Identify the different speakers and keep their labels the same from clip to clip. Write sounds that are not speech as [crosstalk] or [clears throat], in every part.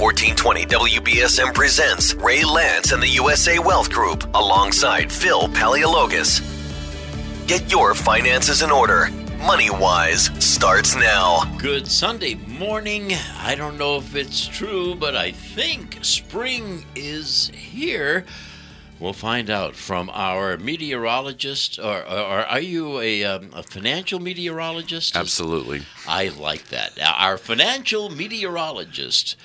Speaker 1: 1420 WBSM presents Ray Lance and the USA Wealth Group alongside Phil Paleologos. Get your finances in order. Money Wise starts now.
Speaker 2: Good Sunday morning. I don't know if it's true, but I think spring is here. We'll find out from our meteorologist, or, or, or are you a, um, a financial meteorologist?
Speaker 3: Absolutely.
Speaker 2: I like that. Our financial meteorologist,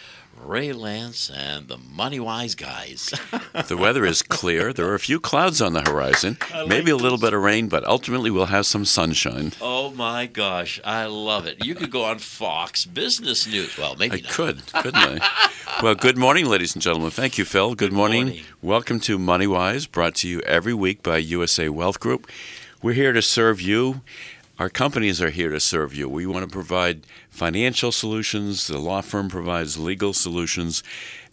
Speaker 2: Ray Lance, and the Money Wise guys. [laughs]
Speaker 3: the weather is clear. There are a few clouds on the horizon,
Speaker 2: like
Speaker 3: maybe a little bit of rain, but ultimately we'll have some sunshine.
Speaker 2: oh my gosh, I love it. You could go on Fox Business News. Well, maybe
Speaker 3: I
Speaker 2: not.
Speaker 3: could, couldn't I? [laughs] Well, good morning, ladies and gentlemen. Thank you, Phil. Good, morning.
Speaker 2: morning.
Speaker 3: Welcome to Money Wise, brought to you every week by USA Wealth Group. We're here to serve you. Our companies are here to serve you. We want to provide financial solutions. The law firm provides legal solutions.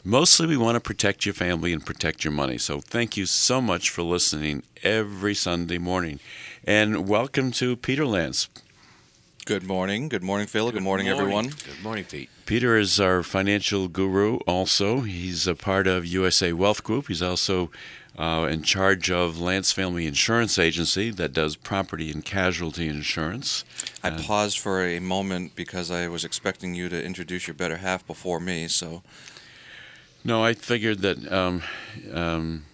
Speaker 3: Mostly, we want to protect your family and protect your money. So, thank you so much for listening every Sunday morning. And welcome to Peter Lance.
Speaker 4: Good morning. Good morning, Phil. Good, morning, everyone.
Speaker 2: Good morning, Pete.
Speaker 3: Peter is our financial guru also. He's a part of USA Wealth Group. He's also uh, in charge of Lance Family Insurance Agency that does property and casualty insurance.
Speaker 4: I paused for a moment because I was expecting you to introduce your better half before me. So,
Speaker 3: No, I figured that um, um,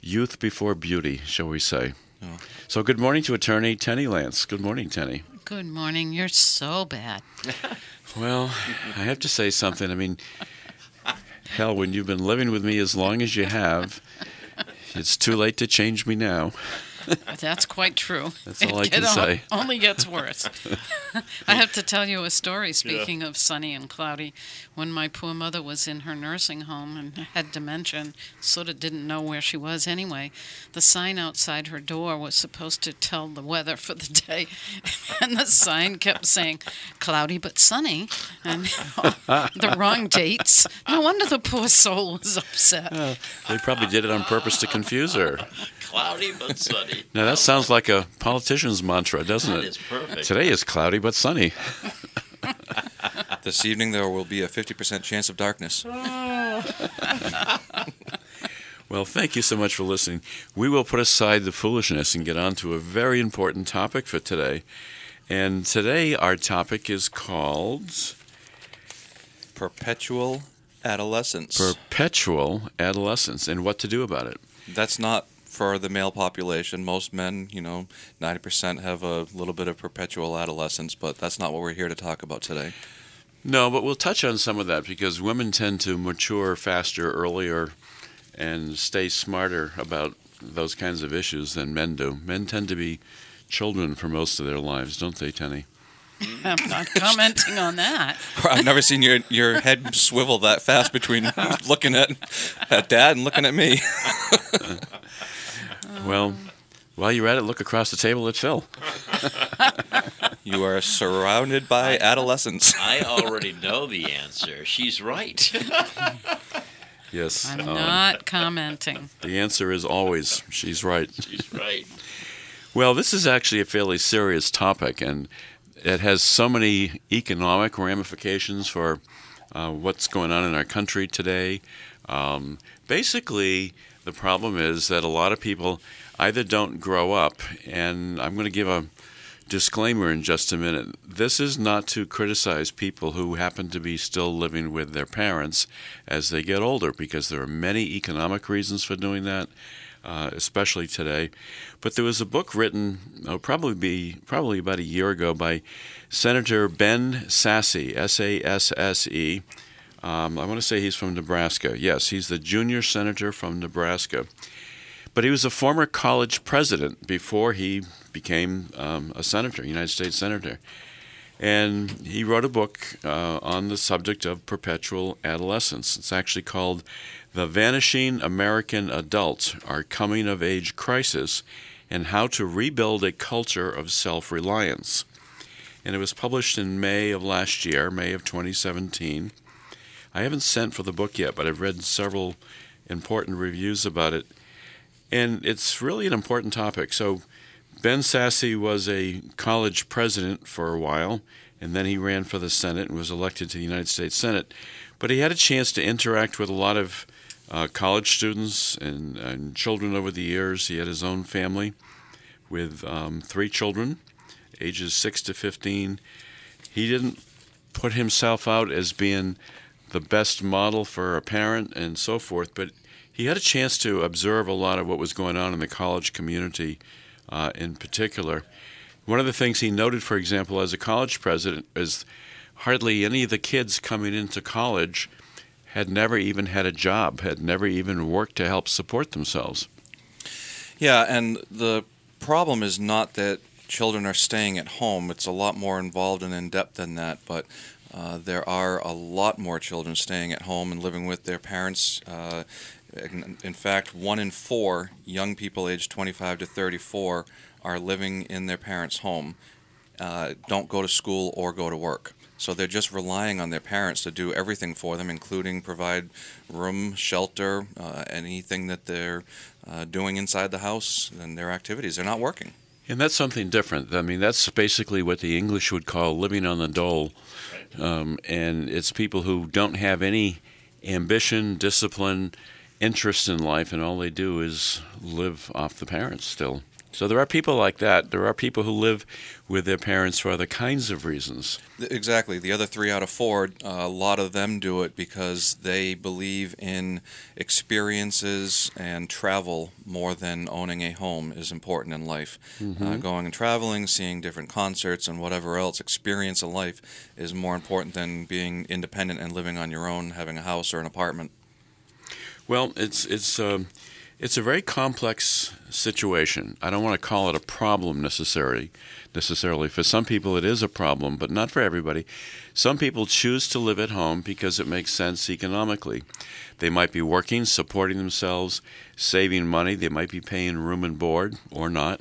Speaker 3: youth before beauty, shall we say.
Speaker 4: Oh.
Speaker 3: So, good morning to attorney Tenny Lance. Good morning, Tenny.
Speaker 5: Good morning. You're so bad. [laughs]
Speaker 3: Well, I have to say something. I mean, hell, when you've been living with me as long as you have, it's too late to change me now. [laughs]
Speaker 5: That's quite true. [laughs]
Speaker 3: That's all I
Speaker 5: It
Speaker 3: can
Speaker 5: get-
Speaker 3: say. [laughs]
Speaker 5: Only gets worse. I have to tell you a story. Speaking of sunny and cloudy, when my poor mother was in her nursing home and had dementia, and sort of didn't know where she was anyway, the sign outside her door was supposed to tell the weather for the day, and the sign kept saying "cloudy but sunny" and the wrong dates. No wonder the poor soul was upset.
Speaker 3: They probably did it on purpose to confuse her.
Speaker 2: Cloudy but sunny.
Speaker 3: Now that sounds like a politician's mantra, doesn't
Speaker 2: That
Speaker 3: it?
Speaker 2: is perfect.
Speaker 3: Today is cloudy but sunny. [laughs]
Speaker 4: this evening there will be a 50% chance of darkness. Oh. [laughs]
Speaker 3: Well, thank you so much for listening. We will put aside the foolishness and get on to a very important topic for today. And today our topic is called
Speaker 4: Perpetual adolescence.
Speaker 3: perpetual adolescence and what to do about it.
Speaker 4: That's not for the male population. Most men, you know, 90% have a little bit of perpetual adolescence, but that's not what we're here to talk about today.
Speaker 3: No, but we'll touch on some of that because women tend to mature faster, earlier, and stay smarter about those kinds of issues than men do. Men tend to be children for most of their lives, don't they, Tenny?
Speaker 5: I'm not commenting on that. [laughs]
Speaker 4: I've never seen your your head swivel that fast between [laughs] looking at at dad and looking at me. [laughs]
Speaker 3: Well, while you're at it, look across the table at Phil. [laughs]
Speaker 4: You are surrounded by adolescents.
Speaker 2: I already know the answer. She's right. [laughs]
Speaker 3: Yes.
Speaker 5: I'm
Speaker 3: um,
Speaker 5: not commenting.
Speaker 3: The answer is always she's right. [laughs]
Speaker 2: She's right.
Speaker 3: Well, this is actually a fairly serious topic, and it has so many economic ramifications for uh, what's going on in our country today. Um, basically, the problem is that a lot of people either don't grow up, and I'm going to give a disclaimer in just a minute. This is not to criticize people who happen to be still living with their parents as they get older, because there are many economic reasons for doing that, uh, especially today. But there was a book written, oh, probably be probably about a year ago, by Senator Ben Sasse, S-A-S-S-E. Um, I want to say he's from Nebraska. Yes, he's the junior senator from Nebraska. But he was a former college president before he became um, a senator, United States senator. And he wrote a book uh, on the subject of perpetual adolescence. It's actually called The Vanishing American Adult Our Coming of Age Crisis and How to Rebuild a Culture of Self Reliance. And it was published in May of last year, May of 2017. I haven't sent for the book yet, but I've read several important reviews about it. And it's really an important topic. So Ben Sasse was a college president for a while, and then he ran for the Senate and was elected to the United States Senate. But he had a chance to interact with a lot of uh, college students and, and, children over the years. He had his own family with um, three children, ages 6 to 15. He didn't put himself out as being the best model for a parent and so forth, but he had a chance to observe a lot of what was going on in the college community uh, in particular. One of the things he noted, for example, as a college president, is hardly any of the kids coming into college had never even had a job, had never even worked to help support themselves.
Speaker 4: Yeah, and the problem is not that children are staying at home. It's a lot more involved and in depth than that, but uh, there are a lot more children staying at home and living with their parents. Uh, in, fact, one in four young people aged 25 to 34 are living in their parents' home, uh, don't go to school or go to work. So they're just relying on their parents to do everything for them, including provide room, shelter, uh, anything that they're uh, doing inside the house and their activities. They're not working.
Speaker 3: And that's something different. I mean, that's basically what the English would call living on the dole. Um, and it's people who don't have any ambition, discipline, interest in life, and all they do is live off the parents still. So there are people like that. There are people who live with their parents for other kinds of reasons.
Speaker 4: Exactly. The other three out of four, uh, a lot of them do it because they believe in experiences and travel more than owning a home is important in life. Mm-hmm. Uh, going and traveling, seeing different concerts, and whatever else, experience of life is more important than being independent and living on your own, having a house or an apartment.
Speaker 3: Well, it's it's. Um, it's a very complex situation. I don't want to call it a problem necessarily. Necessarily, for some people it is a problem, but not for everybody. Some people choose to live at home because it makes sense economically. They might be working, supporting themselves, saving money. They might be paying room and board or not.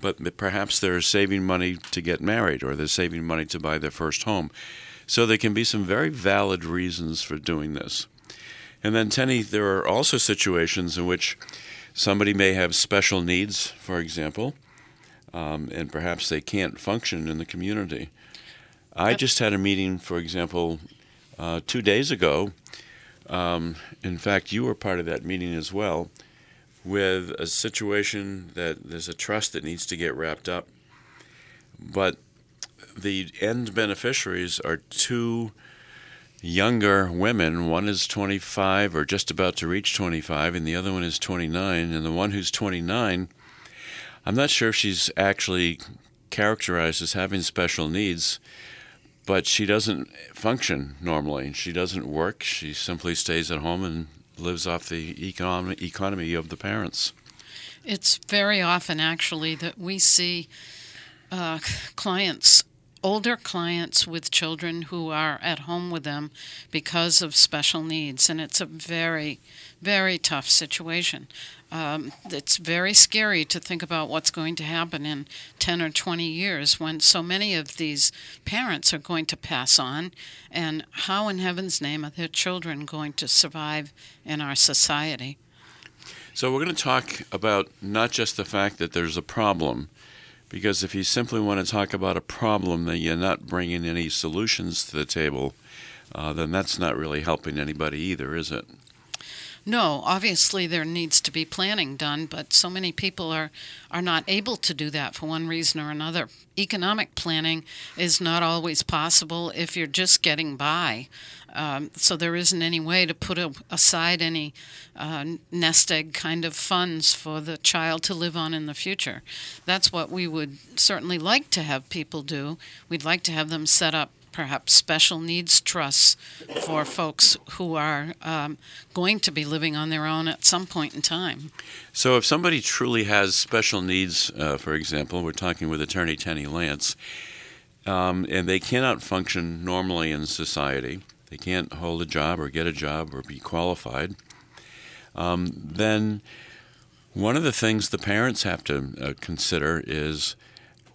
Speaker 3: But perhaps they're saving money to get married or they're saving money to buy their first home. So there can be some very valid reasons for doing this. And then, Tenny, there are also situations in which somebody may have special needs, for example, um, and perhaps they can't function in the community. I just had a meeting, for example, uh, two days ago. Um, in fact, you were part of that meeting as well, with a situation that there's a trust that needs to get wrapped up, but the end beneficiaries are two younger women. One is 25 or just about to reach 25, and the other one is 29. And the one who's 29, I'm not sure if she's actually characterized as having special needs, but she doesn't function normally. She doesn't work. She simply stays at home and lives off the economy, economy of the parents.
Speaker 5: It's very often, actually, that we see uh, clients older clients with children who are at home with them because of special needs, and it's a very, very tough situation. Um, it's very scary to think about what's going to happen in 10 or 20 years when so many of these parents are going to pass on, and how in heaven's name are their children going to survive in our society?
Speaker 3: So, we're going to talk about not just the fact that there's a problem because if you simply want to talk about a problem that you're not bringing any solutions to the table, uh, then that's not really helping anybody either, is it?
Speaker 5: No, obviously there needs to be planning done, but so many people are, are not able to do that for one reason or another. Economic planning is not always possible if you're just getting by. Um, so there isn't any way to put a, aside any uh, nest egg kind of funds for the child to live on in the future. That's what we would certainly like to have people do. We'd like to have them set up perhaps special needs trusts for folks who are um, going to be living on their own at some point in time.
Speaker 3: So, if somebody truly has special needs, uh, for example, we're talking with Attorney Tenny Lance, um, and they cannot function normally in society, they can't hold a job or get a job or be qualified, um, then one of the things the parents have to uh, consider is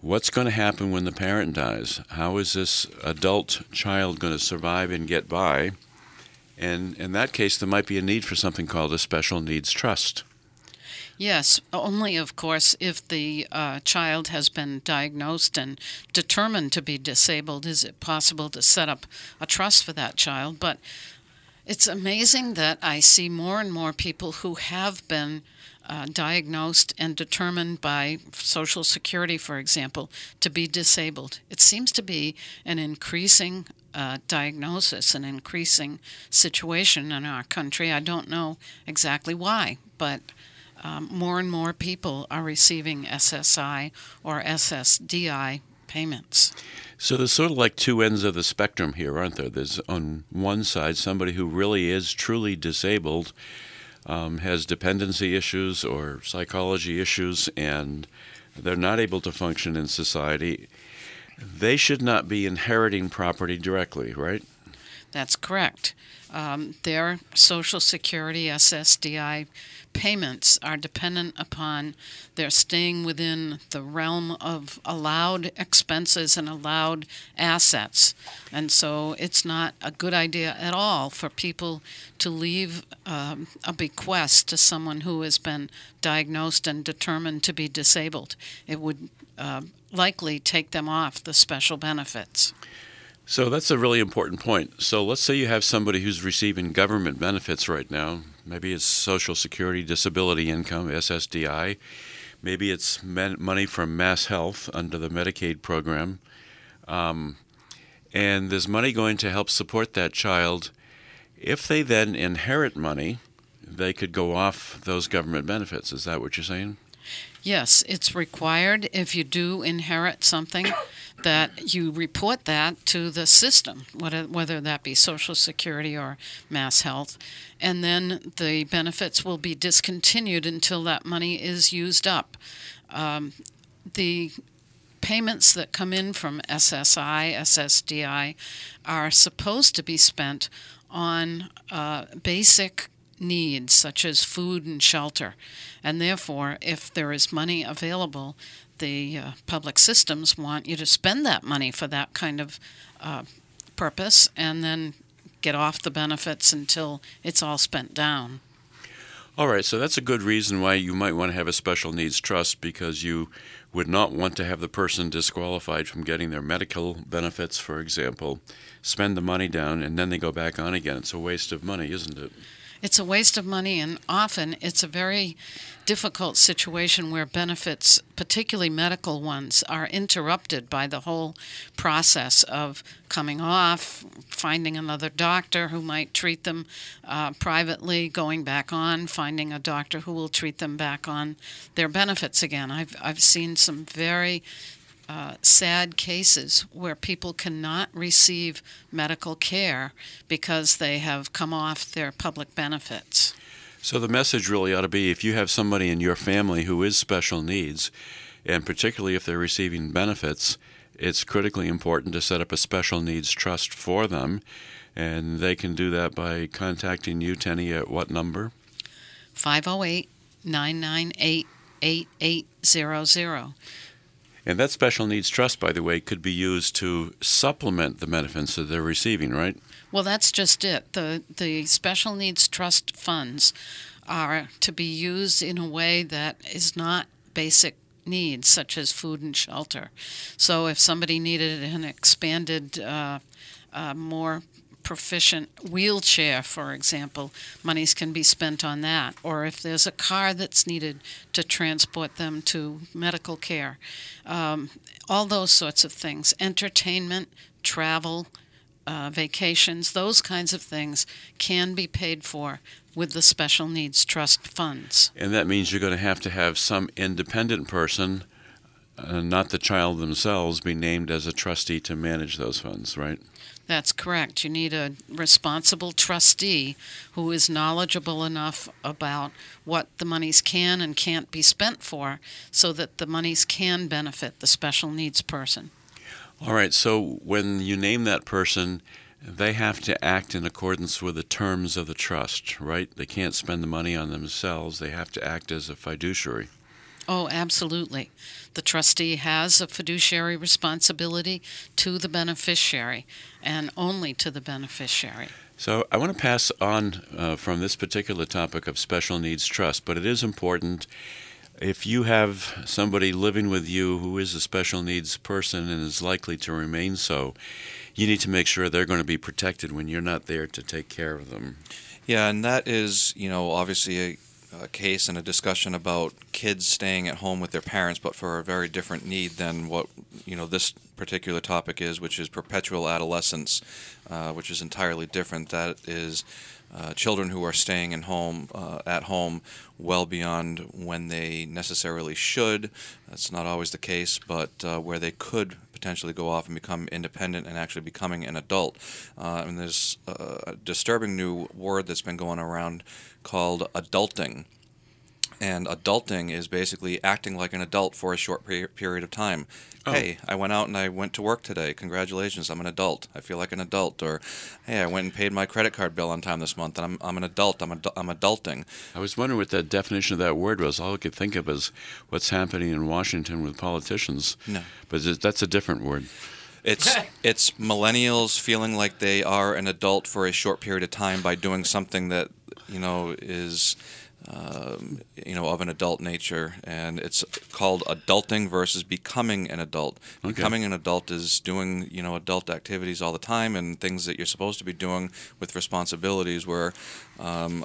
Speaker 3: what's going to happen when the parent dies? How is this adult child going to survive and get by? And in that case, there might be a need for something called a special needs trust.
Speaker 5: Yes, only of course if the uh, child has been diagnosed and determined to be disabled is it possible to set up a trust for that child. But it's amazing that I see more and more people who have been uh, diagnosed and determined by Social Security, for example, to be disabled. It seems to be an increasing uh, diagnosis, an increasing situation in our country. I don't know exactly why, but um, more and more people are receiving SSI or SSDI payments.
Speaker 3: So there's sort of like two ends of the spectrum here, aren't there? There's on one side somebody who really is truly disabled, um, has dependency issues or psychology issues, and they're not able to function in society. They should not be inheriting property directly, right?
Speaker 5: That's correct. Um, their Social Security SSDI payments are dependent upon their staying within the realm of allowed expenses and allowed assets. And so it's not a good idea at all for people to leave um, a bequest to someone who has been diagnosed and determined to be disabled. It would uh, likely take them off the special benefits.
Speaker 3: So that's a really important point. So let's say you have somebody who's receiving government benefits right now. Maybe it's Social Security Disability Income, SSDI. Maybe it's money from Mass Health under the Medicaid program. Um, and there's money going to help support that child. If they then inherit money, they could go off those government benefits. Is that what you're saying?
Speaker 5: Yes, it's required if you do inherit something that you report that to the system, whether that be Social Security or Mass Health, and then the benefits will be discontinued until that money is used up. Um, the payments that come in from SSI, SSDI are supposed to be spent on uh, basic needs such as food and shelter. And therefore, if there is money available, the uh, public systems want you to spend that money for that kind of uh, purpose and then get off the benefits until it's all spent down.
Speaker 3: All right, so that's a good reason why you might want to have a special needs trust because you would not want to have the person disqualified from getting their medical benefits, for example, spend the money down, and then they go back on again. It's a waste of money, isn't it?
Speaker 5: It's a waste of money, and often it's a very difficult situation where benefits, particularly medical ones, are interrupted by the whole process of coming off, finding another doctor who might treat them uh, privately, going back on, finding a doctor who will treat them back on their benefits again. I've, I've seen some very uh, sad cases where people cannot receive medical care because they have come off their public benefits.
Speaker 3: So the message really ought to be if you have somebody in your family who is special needs, and particularly if they're receiving benefits, it's critically important to set up a special needs trust for them. And they can do that by contacting you, Tenny, at what number?
Speaker 5: 508 998 8800.
Speaker 3: And that special needs trust, by the way, could be used to supplement the benefits that they're receiving, right?
Speaker 5: Well, that's just it. The the special needs trust funds are to be used in a way that is not basic needs, such as food and shelter. So, if somebody needed an expanded, uh, uh, more proficient wheelchair, for example, monies can be spent on that. Or if there's a car that's needed to transport them to medical care, um, all those sorts of things. Entertainment, travel, uh, vacations, those kinds of things can be paid for with the special needs trust funds.
Speaker 3: And that means you're going to have to have some independent person. Uh, not the child themselves be named as a trustee to manage those funds, right?
Speaker 5: That's correct. You need a responsible trustee who is knowledgeable enough about what the monies can and can't be spent for so that the monies can benefit the special needs person.
Speaker 3: All right, so when you name that person, they have to act in accordance with the terms of the trust, right? They can't spend the money on themselves, they have to act as a fiduciary.
Speaker 5: Oh, absolutely. The trustee has a fiduciary responsibility to the beneficiary and only to the beneficiary.
Speaker 3: So I want to pass on uh, from this particular topic of special needs trust, but it is important if you have somebody living with you who is a special needs person and is likely to remain so, you need to make sure they're going to be protected when you're not there to take care of them.
Speaker 4: Yeah, and that is, you know, obviously a, a case and a discussion about kids staying at home with their parents, but for a very different need than what, you know, this particular topic is, which is perpetual adolescence, uh, which is entirely different. That is uh, children who are staying in home uh, at home well beyond when they necessarily should. That's not always the case, but uh, where they could potentially go off and become independent and actually becoming an adult. Uh, and there's a disturbing new word that's been going around called adulting. And adulting is basically acting like an adult for a short period of time. Oh. Hey, I went out and I went to work today. Congratulations, I'm an adult. I feel like an adult. Or, hey, I went and paid my credit card bill on time this month, and I'm, I'm an adult. I'm, adu- I'm adulting.
Speaker 3: I was wondering what the definition of that word was. All I could think of is what's happening in Washington with politicians.
Speaker 4: No.
Speaker 3: But that's a different word.
Speaker 4: It's [laughs] it's millennials feeling like they are an adult for a short period of time by doing something that you know is um, you know, of an adult nature, and it's called adulting versus becoming an adult. Okay. Becoming an adult is doing you know adult activities all the time and things that you're supposed to be doing with responsibilities. Where um,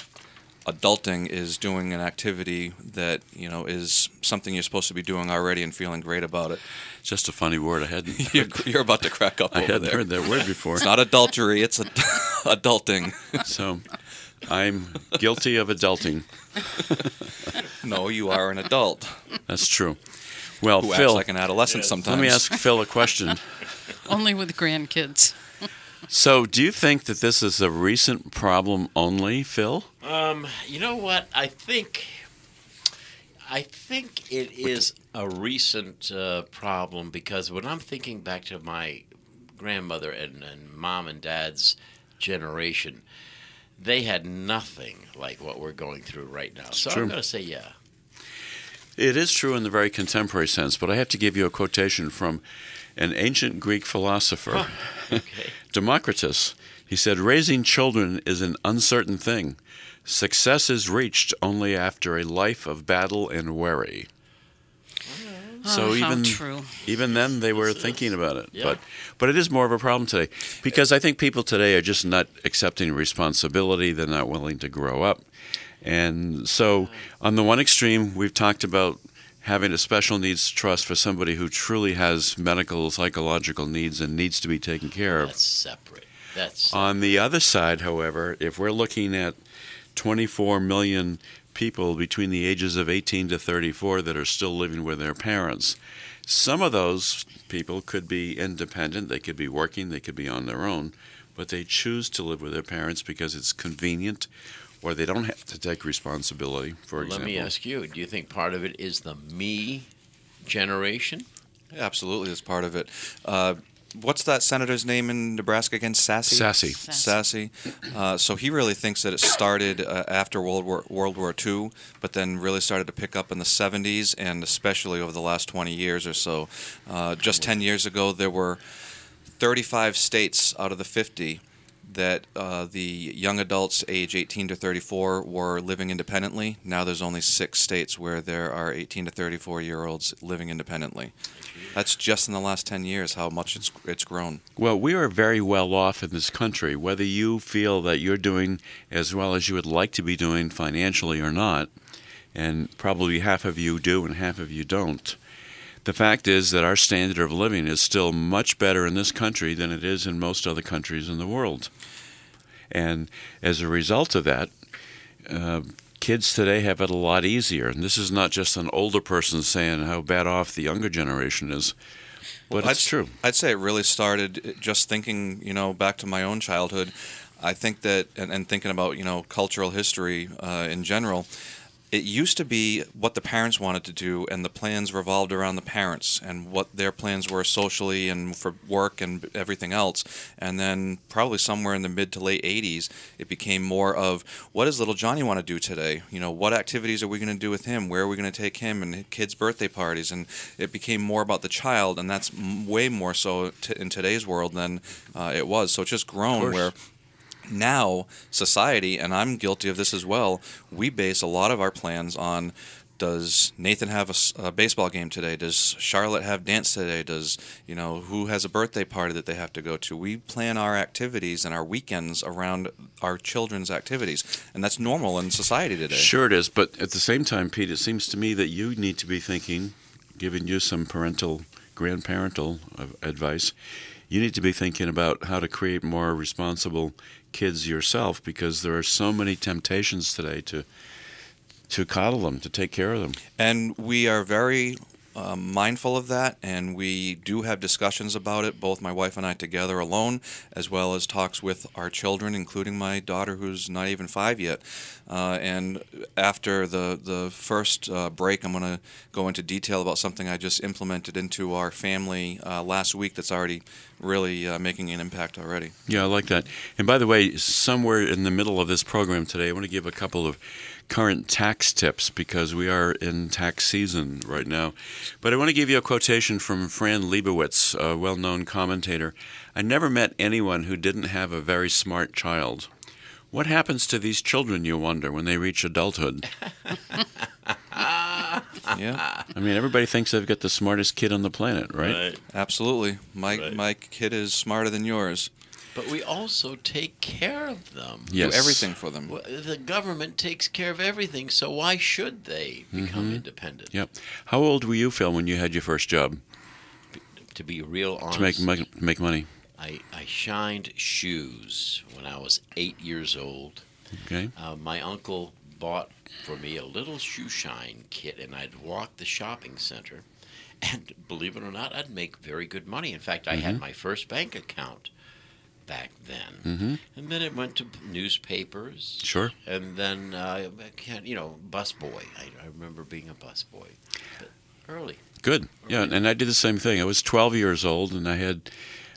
Speaker 4: adulting is doing an activity that you know is something you're supposed to be doing already and feeling great about it.
Speaker 3: It's just a funny word. I hadn't. [laughs]
Speaker 4: you're, you're about to crack up.
Speaker 3: I hadn't
Speaker 4: there.
Speaker 3: heard that word before.
Speaker 4: It's not adultery. It's a, [laughs] adulting.
Speaker 3: so, I'm guilty of adulting. [laughs]
Speaker 4: no, you are an adult.
Speaker 3: That's true. Well,
Speaker 4: Who
Speaker 3: Phil,
Speaker 4: acts like an adolescent sometimes.
Speaker 3: Let me ask Phil a question.
Speaker 5: Only with grandkids.
Speaker 3: So, do you think that this is a recent problem only, Phil?
Speaker 2: Um, you know what? I think I think it is a recent uh, problem because when I'm thinking back to my grandmother and, and mom and dad's generation, they had nothing like what we're going through right now. So True. I'm going to say yeah.
Speaker 3: It is true in the very contemporary sense, but I have to give you a quotation from an ancient Greek philosopher, huh. [laughs] okay. Democritus. He said, Raising children is an uncertain thing. Success is reached only after a life of battle and worry. So
Speaker 5: oh,
Speaker 3: even
Speaker 5: true.
Speaker 3: even then they were thinking about it. Yeah. But but it is more of a problem today because I think people today are just not accepting responsibility. They're not willing to grow up. And so on the one extreme, we've talked about having a special needs trust for somebody who truly has medical psychological needs and needs to be taken care of.
Speaker 2: That's separate. That's separate.
Speaker 3: On the other side, however, if we're looking at 24 million people between the ages of 18 to 34 that are still living with their parents. Some of those people could be independent, they could be working, they could be on their own, but they choose to live with their parents because it's convenient or they don't have to take responsibility, for
Speaker 2: well,
Speaker 3: example.
Speaker 2: Let me ask you do you think part of it is the me generation?
Speaker 4: Absolutely, it's part of it. Uh, what's that senator's name in Nebraska again? Sasse.
Speaker 3: Sasse.
Speaker 4: Sasse. Uh, so he really thinks that it started uh, after World War World War II, but then really started to pick up in the 70s, and especially over the last 20 years or so. Uh, just 10 years ago, there were 35 states out of the 50 that uh, the young adults age 18 to 34 were living independently. Now there's only six states where there are 18 to 34 year olds living independently. That's just in the last 10 years how much it's, it's grown.
Speaker 3: Well, we are very well off in this country, whether you feel that you're doing as well as you would like to be doing financially or not, and probably half of you do and half of you don't. The fact is that our standard of living is still much better in this country than it is in most other countries in the world. And as a result of that, uh, kids today have it a lot easier. And this is not just an older person saying how bad off the younger generation is. But well, it's
Speaker 4: I'd,
Speaker 3: true.
Speaker 4: I'd say it really started just thinking, you know, back to my own childhood. I think that, and, and thinking about, you know, cultural history uh, in general, it used to be what the parents wanted to do, and the plans revolved around the parents and what their plans were socially and for work and everything else. And then, probably somewhere in the mid to late 80s, it became more of what does little Johnny want to do today? You know, what activities are we going to do with him? Where are we going to take him? And kids' birthday parties. And it became more about the child, and that's way more so t- in today's world than uh, it was. So it's just grown where now society and i'm guilty of this as well we base a lot of our plans on does nathan have a baseball game today? Does charlotte have dance today? Does you know who has a birthday party that they have to go to? We plan our activities and our weekends around our children's activities and that's normal in society today.
Speaker 3: Sure, it is. But at the same time, Pete, it seems to me that you need to be thinking, giving you some parental, grandparental uh, advice, you need to be thinking about how to create more responsible kids yourself because there are so many temptations today to to coddle them, to take care of them.
Speaker 4: And we are very um, mindful of that, and we do have discussions about it, both my wife and I together alone, as well as talks with our children, including my daughter, who's not even five yet. Uh, and after the, the first uh, break, I'm going to go into detail about something I just implemented into our family uh, last week that's already really uh, making an impact already.
Speaker 3: Yeah, I like that. And by the way, somewhere in the middle of this program today, I want to give a couple of current tax tips because we are in tax season right now. But I want to give you a quotation from Fran Lebowitz, a well known commentator. I never met anyone who didn't have a very smart child. What happens to these children, you wonder, when they reach adulthood? [laughs]
Speaker 4: Yeah,
Speaker 3: I mean, everybody thinks they've got the smartest kid on the planet, right?
Speaker 4: absolutely. My,
Speaker 2: Right.
Speaker 4: my kid is smarter than yours.
Speaker 2: But we also take care of them.
Speaker 3: Yes.
Speaker 4: Do everything for them.
Speaker 2: The government takes care of everything, so why should they become independent?
Speaker 3: Yep. How old were you, Phil, when you had your first job
Speaker 2: To be real honest,
Speaker 3: to make mo- make money?
Speaker 2: I, I shined shoes when I was eight years old.
Speaker 3: Okay.
Speaker 2: Uh, my uncle bought for me a little shoe shine kit, and I'd walk the shopping center. And believe it or not, I'd make very good money. In fact, I had my first bank account back then.
Speaker 3: Mhm.
Speaker 2: And then it went to newspapers.
Speaker 3: Sure.
Speaker 2: And then, uh, I can't, you know, busboy. I, I remember being a busboy. Early.
Speaker 3: Good. Yeah, and I did the same thing. I was 12 years old, and I had.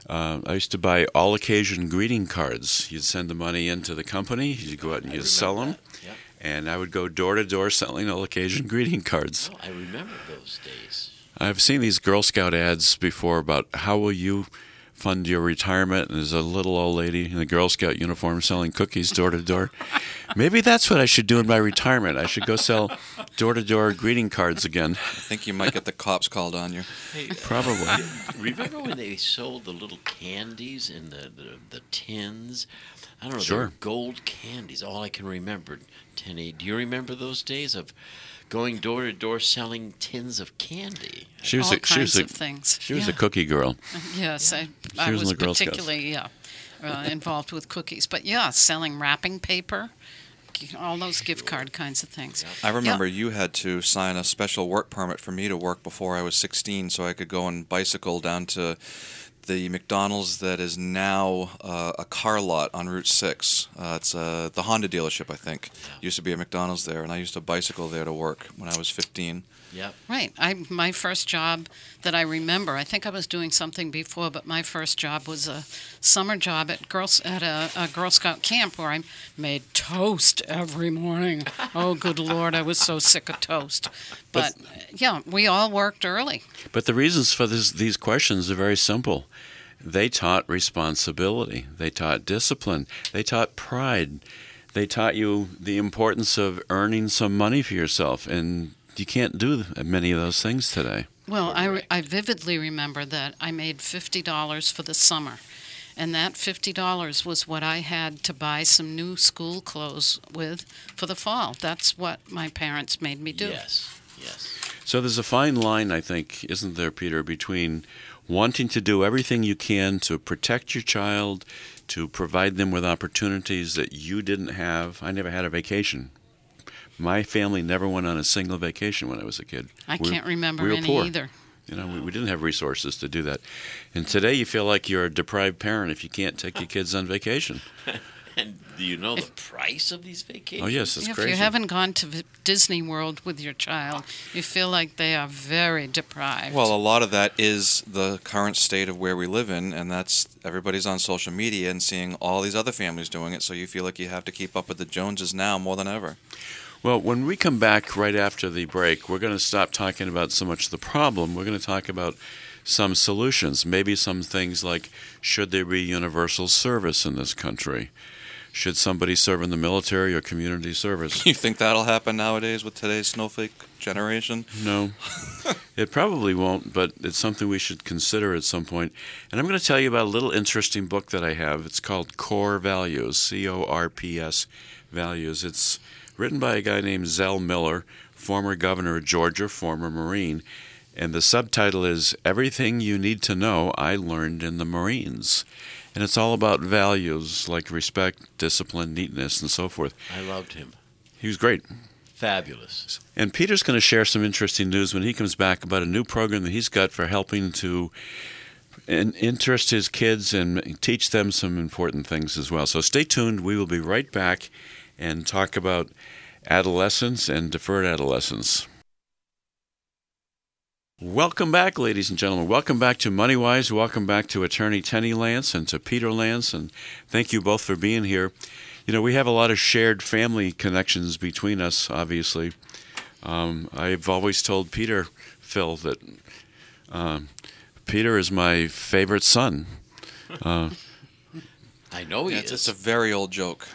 Speaker 3: Uh, I used to buy all occasion greeting cards. You'd send the money into the company, you'd go out and you'd sell them.
Speaker 2: Yep.
Speaker 3: and I would go door to door selling all occasion greeting cards.
Speaker 2: Oh, I remember those days.
Speaker 3: I've seen these Girl Scout ads before about how will you fund your retirement, and there's a little old lady in a Girl Scout uniform selling cookies door to door. [laughs] Maybe that's what I should do in my retirement. I should go sell door to door greeting cards again.
Speaker 4: I think you might get the cops called on you.
Speaker 2: Hey, uh,
Speaker 3: Probably.
Speaker 2: Remember when they sold the little candies in the, the, the tins? I don't know.
Speaker 3: Sure.
Speaker 2: gold candies. All I can remember. Tenny, do you remember those days of going door to door selling tins of candy?
Speaker 3: She was
Speaker 5: All
Speaker 3: a, she was
Speaker 5: kinds
Speaker 3: a,
Speaker 5: of things.
Speaker 3: she was
Speaker 5: yeah.
Speaker 3: a cookie girl.
Speaker 5: Yes, I, I
Speaker 3: was
Speaker 5: was
Speaker 3: the Girl Scouts.
Speaker 5: particularly yeah, uh, involved with cookies. But yeah, selling wrapping paper, all those gift card kinds of things.
Speaker 4: I remember you had to sign a special work permit for me to work before I was 16 so I could go and bicycle down to the McDonald's that is now uh, a car lot on Route 6. Uh, it's uh, the Honda dealership, I think. Used to be a McDonald's there, and I used to bicycle there to work when I was 15.
Speaker 2: Yep.
Speaker 5: Right. I my first job that I remember. I think I was doing something before, but my first job was a summer job at girls at a, a Girl Scout camp where I made toast every morning. [laughs] Oh, good lord, I was so sick of toast. But yeah, we all worked early.
Speaker 3: But the reasons for this, these questions are very simple. They taught responsibility, they taught discipline, they taught pride, they taught you the importance of earning some money for yourself. And you can't do many of those things today.
Speaker 5: Well, I, re- I vividly remember that I made $50 for the summer. And that $50 was what I had to buy some new school clothes with for the fall. That's what my parents made me do.
Speaker 2: Yes. Yes.
Speaker 3: So there's a fine line, I think, isn't there, Peter, between wanting to do everything you can to protect your child, to provide them with opportunities that you didn't have. I never had a vacation. My family never went on a single vacation when I was a kid.
Speaker 5: I
Speaker 3: We-
Speaker 5: can't remember
Speaker 3: we were
Speaker 5: any
Speaker 3: poor.
Speaker 5: either.
Speaker 3: You know, we, we didn't have resources to do that. And today you feel like you're a deprived parent if you can't take your kids on vacation. [laughs]
Speaker 2: And do you know the price of these vacations?
Speaker 3: Oh yes, it's
Speaker 5: if
Speaker 3: crazy.
Speaker 5: you haven't gone to Disney World with your child, you feel like they are very deprived.
Speaker 4: Well, a lot of that is the current state of where we live in, and that's everybody's on social media and seeing all these other families doing it, so you feel like you have to keep up with the Joneses now more than ever.
Speaker 3: Well, when we come back right after the break, we're going to stop talking about so much the problem. We're going to talk about some solutions. Maybe some things like should there be universal service in this country? Should somebody serve in the military or community service?
Speaker 4: You think that'll happen nowadays with today's snowflake generation?
Speaker 3: No, [laughs] it probably won't, but it's something we should consider at some point. And I'm going to tell you about a little interesting book that I have. It's called Corps Values, C O R P S Values. It's written by a guy named Zell Miller, former governor of Georgia, former Marine. And the subtitle is Everything You Need to Know I Learned in the Marines. And it's all about values like respect, discipline, neatness, and so forth.
Speaker 2: I loved him.
Speaker 3: He was great.
Speaker 2: Fabulous.
Speaker 3: And Peter's going to share some interesting news when he comes back about a new program that he's got for helping to interest his kids and teach them some important things as well. So stay tuned. We will be right back and talk about adolescence and deferred adolescence. Welcome back, ladies and gentlemen. Welcome back to MoneyWise. Welcome back to Attorney Tenny Lance and to Peter Lance. And thank you both for being here. You know, we have a lot of shared family connections between us, obviously. Um, I've always told Peter, Phil, that um, Peter is my favorite son. Uh,
Speaker 2: I know he
Speaker 4: Yeah, it's,
Speaker 2: is.
Speaker 4: it's a very old joke.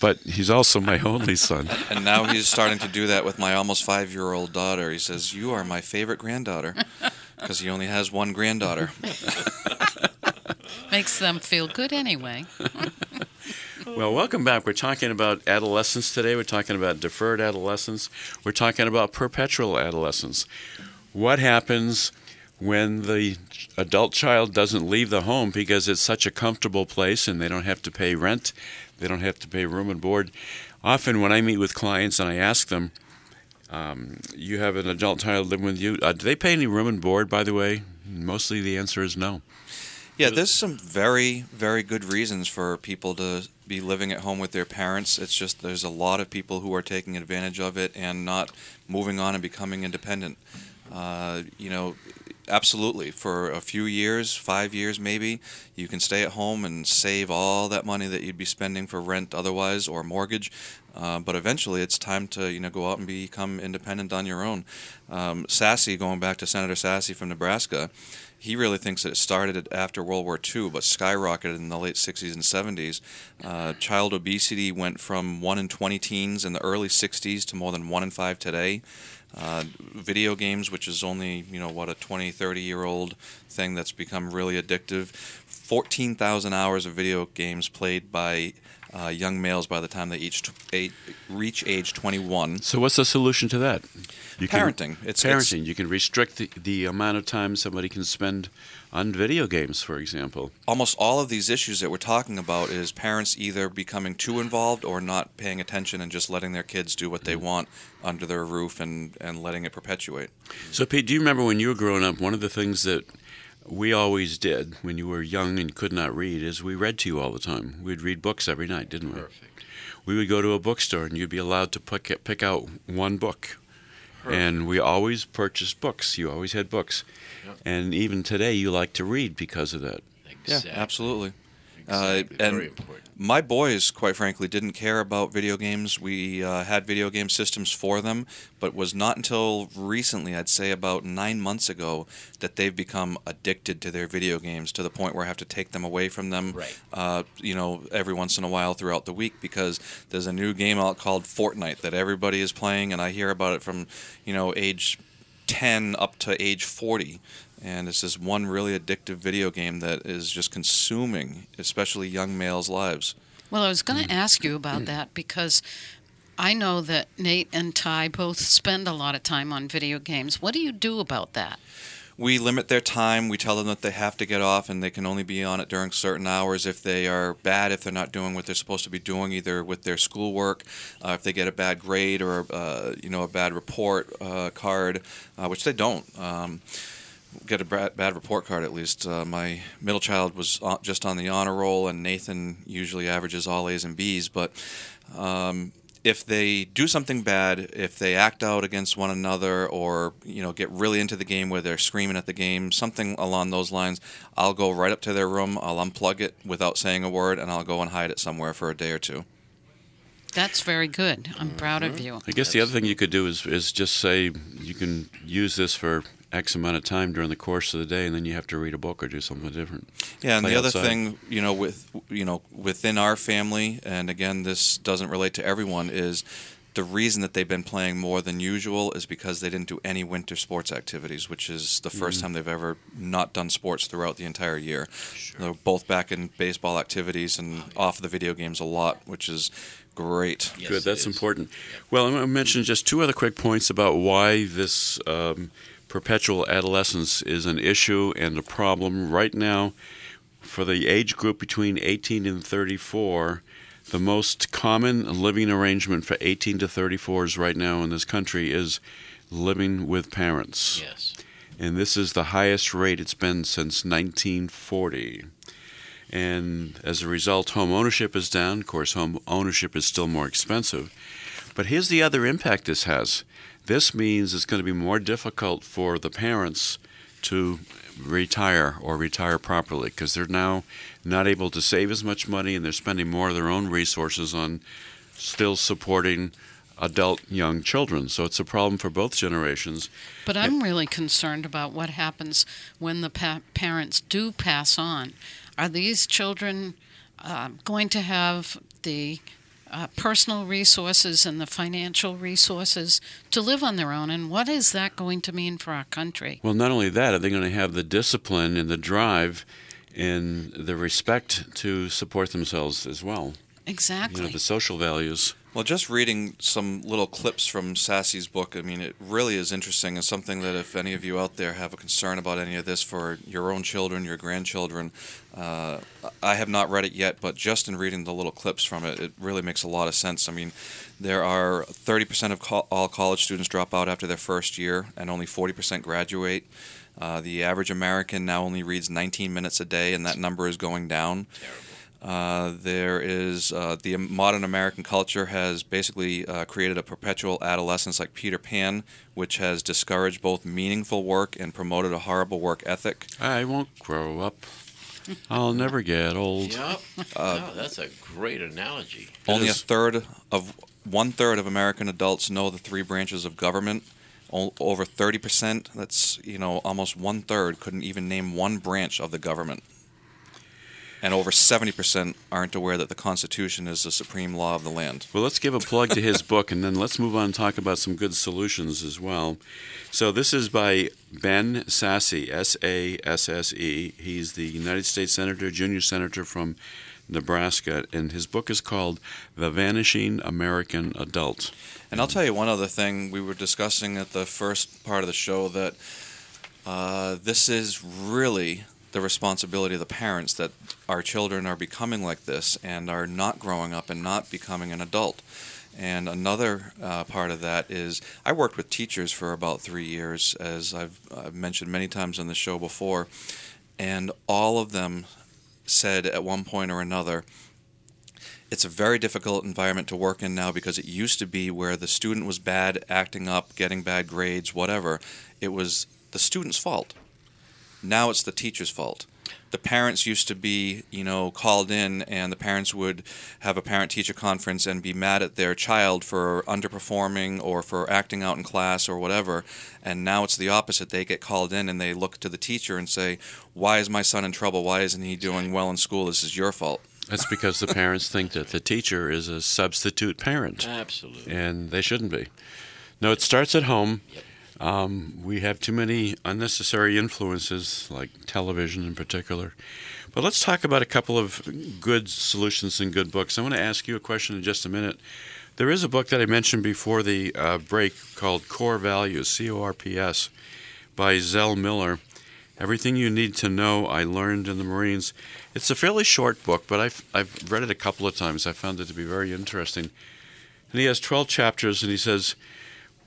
Speaker 3: But he's also my only son. [laughs]
Speaker 4: And now he's starting to do that with my almost five year old daughter. He says, You are my favorite granddaughter. Because he only has one granddaughter. [laughs]
Speaker 5: Makes them feel good anyway. [laughs]
Speaker 3: Well, welcome back. We're talking about adolescence today. We're talking about deferred adolescence. We're talking about perpetual adolescence. What happens when the adult child doesn't leave the home because it's such a comfortable place and they don't have to pay rent, they don't have to pay room and board? Often, when I meet with clients and I ask them, um, you have an adult child living with you, uh, do they pay any room and board, by the way? Mostly the answer is no.
Speaker 4: Yeah, there's some very, very good reasons for people to be living at home with their parents. It's just there's a lot of people who are taking advantage of it and not moving on and becoming independent. Uh, you know, absolutely. For a few years, five years maybe, you can stay at home and save all that money that you'd be spending for rent otherwise or mortgage. Uh, but eventually, it's time to you know go out and become independent on your own. Um, Sasse, going back to Senator Sasse from Nebraska, he really thinks that it started after World War II, but skyrocketed in the late 60s and 70s. Uh, child obesity went from 1 in 20 teens in the early 60s to more than 1 in 5 today. Uh, video games, which is only, you know, what, a 20, 30 year old thing that's become really addictive. 14,000 hours of video games played by uh, young males by the time they each t- eight, reach age 21.
Speaker 3: So, what's the solution to that? You
Speaker 4: Parenting. It's-
Speaker 3: parenting.
Speaker 4: it's-
Speaker 3: you can restrict the, the amount of time somebody can spend on video games, for example.
Speaker 4: almost all of these issues that we're talking about is parents either becoming too involved or not paying attention and just letting their kids do what they mm-hmm. want under their roof and, and letting it perpetuate.
Speaker 3: So, Pete, do you remember when you were growing up? One of the things that we always did when you were young and could not read is we read to you all the time. We'd read books every night, didn't we?
Speaker 2: Perfect.
Speaker 3: We would go to a bookstore and you'd be allowed to pick pick out one book. And we always purchased books. You always had books.
Speaker 2: Yep.
Speaker 3: And even today, you like to read because of that.
Speaker 2: Exactly.
Speaker 4: Yeah, absolutely. Uh, and
Speaker 2: Very important.
Speaker 4: My boys, quite frankly, didn't care about video games. We uh, had video game systems for them, but was not until recently, I'd say about nine months ago, that they've become addicted to their video games to the point where I have to take them away from them,
Speaker 2: Right.
Speaker 4: uh, you know, every once in a while throughout the week because there's a new game out called Fortnite that everybody is playing, and I hear about it from, you know, age 10 up to age 40 and it's this one really addictive video game that is just consuming especially young males lives
Speaker 5: Well, I was going to ask you about that because I know that Nate and Ty both spend a lot of time on video games. What do you do about that?
Speaker 4: we limit their time we tell them that they have to get off and they can only be on it during certain hours if they are bad if they're not doing what they're supposed to be doing either with their schoolwork uh, if they get a bad grade or uh, you know a bad report uh, card uh, which they don't um, get a bad, bad report card at least. Uh, my middle child was just on the honor roll, and Nathan usually averages all A's and B's. But um, if they do something bad, if they act out against one another, or you know get really into the game where they're screaming at the game, something along those lines, I'll go right up to their room, I'll unplug it without saying a word, and I'll go and hide it somewhere for a day or two.
Speaker 5: That's very good. I'm proud of you.
Speaker 3: I guess the other thing you could do is, is just say you can use this for X amount of time during the course of the day, and then you have to read a book or do something different.
Speaker 4: Yeah, and
Speaker 3: Play
Speaker 4: the other
Speaker 3: outside.
Speaker 4: thing, you know, with you know, within our family, and again, this doesn't relate to everyone, is the reason that they've been playing more than usual is because they didn't do any winter sports activities, which is the 1st
Speaker 3: Mm.
Speaker 4: time they've ever not done sports throughout the entire year. They're both back in baseball activities and off the video games a lot, which is great.
Speaker 2: Yes,
Speaker 3: Good, that's
Speaker 2: is.
Speaker 3: important. Well, I'm going to mention just two other quick points about why this um, perpetual adolescence is an issue and a problem right now. For the age group between 18 and 34, the most common living arrangement for 18 to 34s right now in this country is living with parents.
Speaker 2: Yes.
Speaker 3: and this is the highest rate it's been since 1940. And as a result, home ownership is down. Of course, home ownership is still more expensive. But here's the other impact this has this means it's going to be more difficult for the parents to retire or retire properly because they're now not able to save as much money and they're spending more of their own resources on still supporting adult young children. So it's a problem for both generations.
Speaker 5: But I'm really concerned about what happens when the pa- parents do pass on. Are these children uh, going to have the uh, personal resources and the financial resources to live on their own? And what is that going to mean for our country?
Speaker 3: Well, not only that, are they going to have the discipline and the drive and the respect to support themselves as well?
Speaker 5: Exactly.
Speaker 3: You know, the social values.
Speaker 4: Well, just reading some little clips from Sasse's book, I mean, it really is interesting and something that if any of you out there have a concern about any of this for your own children, your grandchildren, uh, I have not read it yet, but just in reading the little clips from it, it really makes a lot of sense. I mean, there are 30% of co- all college students drop out after their first year, and only 40% graduate. Uh, the average American now only reads 19 minutes a day, and that number is going down. Uh, there is uh, the modern American culture has basically uh, created a perpetual adolescence like Peter Pan, which has discouraged both meaningful work and promoted a horrible work ethic.
Speaker 3: I won't grow up. I'll never get old.
Speaker 2: Yep. oh, that's a great analogy.
Speaker 4: Only a third of one third of American adults know the three branches of government. O- over 30%, that's you know almost one third, couldn't even name one branch of the government. And over 70% aren't aware that the Constitution is the supreme law of the land.
Speaker 3: Well, let's give a plug to his book, and then let's move on and talk about some good solutions as well. So, this is by Ben Sasse, S A S S E. He's the United States Senator, junior senator from Nebraska, and his book is called The Vanishing American Adult.
Speaker 4: And I'll tell you one other thing we were discussing at the first part of the show that uh, this is really the responsibility of the parents that our children are becoming like this and are not growing up and not becoming an adult. And another uh, part of that is I worked with teachers for about three years, as I've, I've mentioned many times on the show before, and all of them said at one point or another, it's a very difficult environment to work in now because it used to be where the student was bad, acting up, getting bad grades, whatever. It was the student's fault. Now it's the teacher's fault. The parents used to be, you know, called in, and the parents would have a parent teacher conference and be mad at their child for underperforming or for acting out in class or whatever. And now it's the opposite. They get called in and they look to the teacher and say, Why is my son in trouble? Why isn't he doing well in school? This is your fault.
Speaker 3: That's because the parents think that the teacher is a substitute parent,
Speaker 2: Absolutely.
Speaker 3: and they shouldn't be. No, it starts at home. Um, we have too many unnecessary influences, like television in particular. But let's talk about a couple of good solutions and good books. I want to ask you a question in just a minute. There is a book that I mentioned before the uh, break called Corps Values, C O R P S, by Zell Miller. Everything you need to know I learned in the Marines. It's a fairly short book, but I've, I've read it a couple of times. I found it to be very interesting. And he has 12 chapters, and he says,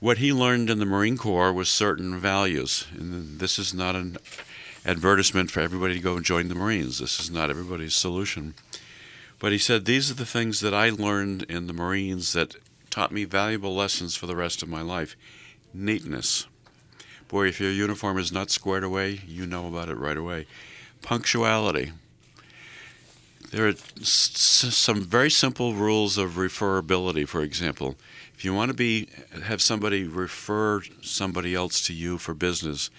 Speaker 3: what he learned in the Marine Corps was certain values. And this is not an advertisement for everybody to go and join the Marines. This is not everybody's solution. But he said, These are the things that I learned in the Marines that taught me valuable lessons for the rest of my life. Neatness. Boy, if your uniform is not squared away, you know about it right away. Punctuality. There are s- some very simple rules of referability, for example. If you want to be have somebody refer somebody else to you for business,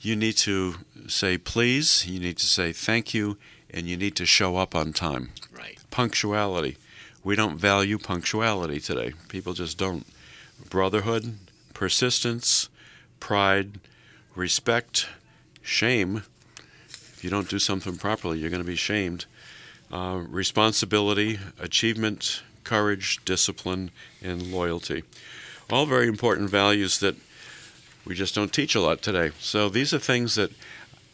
Speaker 3: you need to say please, you need to say thank you, and you need to show up on time.
Speaker 2: Right.
Speaker 3: Punctuality. We don't value punctuality today. People just don't. Brotherhood, persistence, pride, respect, shame. If you don't do something properly, you're going to be shamed. Uh, responsibility, achievement, courage, discipline, and loyalty. All very important values that we just don't teach a lot today. So these are things that,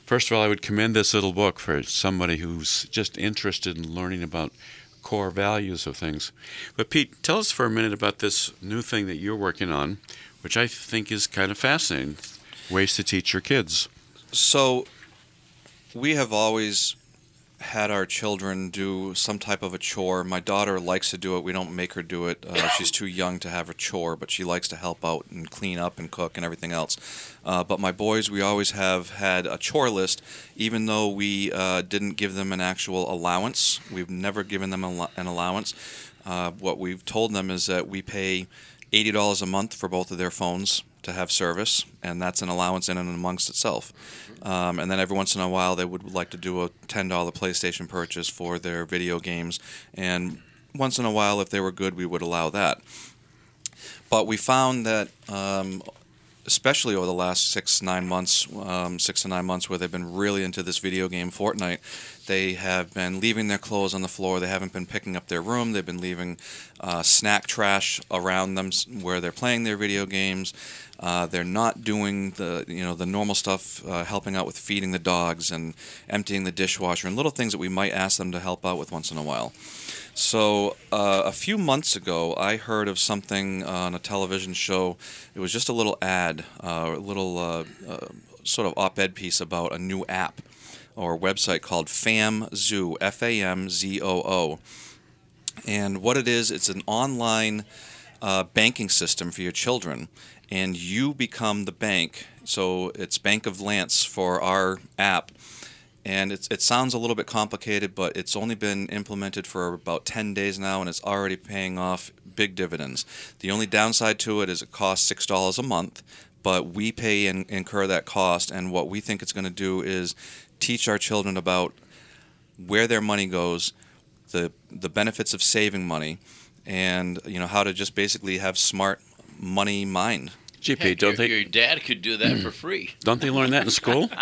Speaker 3: first of all, I would commend this little book for somebody who's just interested in learning about core values of things. But Pete, tell us for a minute about this new thing that you're working on, which I think is kind of fascinating ways to teach your kids.
Speaker 4: So, we have always had our children do some type of a chore. My daughter likes to do it. We don't make her do it. Uh, [coughs] she's too young to have a chore, but she likes to help out and clean up and cook and everything else. Uh, but my boys, we always have had a chore list, even though we uh, didn't give them an actual allowance. We've never given them an allowance. Uh, what we've told them is that we pay $80 a month for both of their phones to have service, and that's an allowance in and amongst itself. Um, and then every once in a while, they would like to do a $10 PlayStation purchase for their video games. And once in a while, if they were good, we would allow that. But we found that, um, especially over the last six, nine months, um, six to nine months, where they've been really into this video game Fortnite, they have been leaving their clothes on the floor. They haven't been picking up their room. They've been leaving uh, snack trash around them where they're playing their video games. Uh, they're not doing the you know the normal stuff, uh, helping out with feeding the dogs and emptying the dishwasher and little things that we might ask them to help out with once in a while. So uh, a few months ago, I heard of something on a television show. It was just a little ad, uh, a little uh, uh, sort of op-ed piece about a new app or website called FamZoo, F-A-M-Z-O-O. And what it is, it's an online uh, banking system for your children and you become the bank. So it's Bank of Lance for our app. And it sounds a little bit complicated, but it's only been implemented for about 10 days now, and it's already paying off big dividends. The only downside to it is it costs $6 a month, but we pay and incur that cost. And what we think it's going to do is teach our children about where their money goes, the, the benefits of saving money, and you know how to just basically have smart money mind.
Speaker 3: GP,
Speaker 2: Heck,
Speaker 3: don't
Speaker 2: your,
Speaker 3: they?
Speaker 2: your dad could do that for free. [clears throat]
Speaker 3: Don't they learn that in school? [laughs]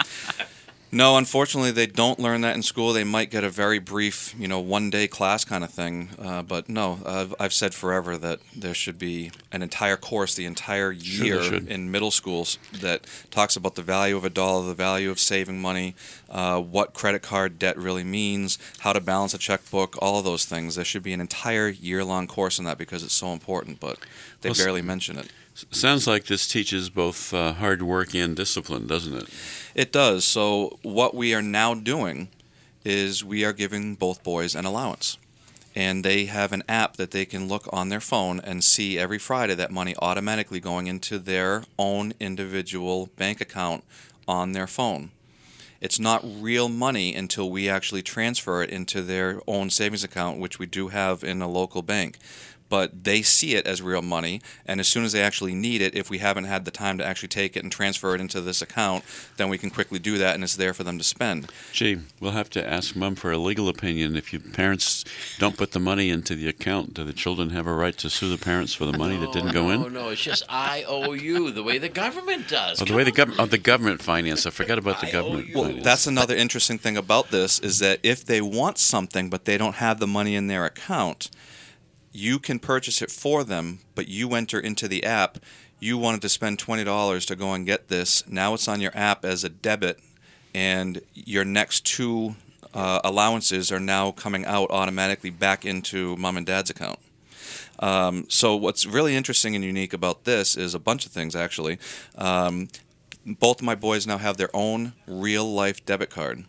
Speaker 4: No, unfortunately, they don't learn that in school. They might get a very brief, you know, one-day class kind of thing. Uh, but no, I've, I've said forever that there should be an entire course, the entire year
Speaker 3: should.
Speaker 4: in middle schools that talks about the value of a dollar, the value of saving money, uh, what credit card debt really means, how to balance a checkbook, all of those things. There should be an entire year-long course in that because it's so important. But they
Speaker 3: Well,
Speaker 4: barely mention it.
Speaker 3: Sounds like this teaches both uh, hard work and discipline, doesn't it?
Speaker 4: It does. So what we are now doing is we are giving both boys an allowance. And they have an app that they can look on their phone and see every Friday that money automatically going into their own individual bank account on their phone. It's not real money until we actually transfer it into their own savings account, which we do have in a local bank. But they see it as real money, and as soon as they actually need it, if we haven't had the time to actually take it and transfer it into this account, then we can quickly do that, and it's there for them to spend.
Speaker 3: Gee, we'll have to ask mom for a legal opinion. If you parents don't put the money into the account, do the children have a right to sue the parents for the money that didn't go in?
Speaker 2: No, no, it's just IOU, the way the government does.
Speaker 3: Oh, the way the
Speaker 2: on.
Speaker 3: government, oh, the government finance. I forgot about the
Speaker 2: I
Speaker 3: government.
Speaker 2: you.
Speaker 4: Well,
Speaker 3: finance.
Speaker 4: that's another interesting thing about this is that if they want something but they don't have the money in their account, you can purchase it for them, but you enter into the app. You wanted to spend twenty dollars to go and get this. Now it's on your app as a debit, and your next two uh, allowances are now coming out automatically back into mom and dad's account. Um, so what's really interesting and unique about this is a bunch of things actually. Um, both of my boys now have their own real life debit card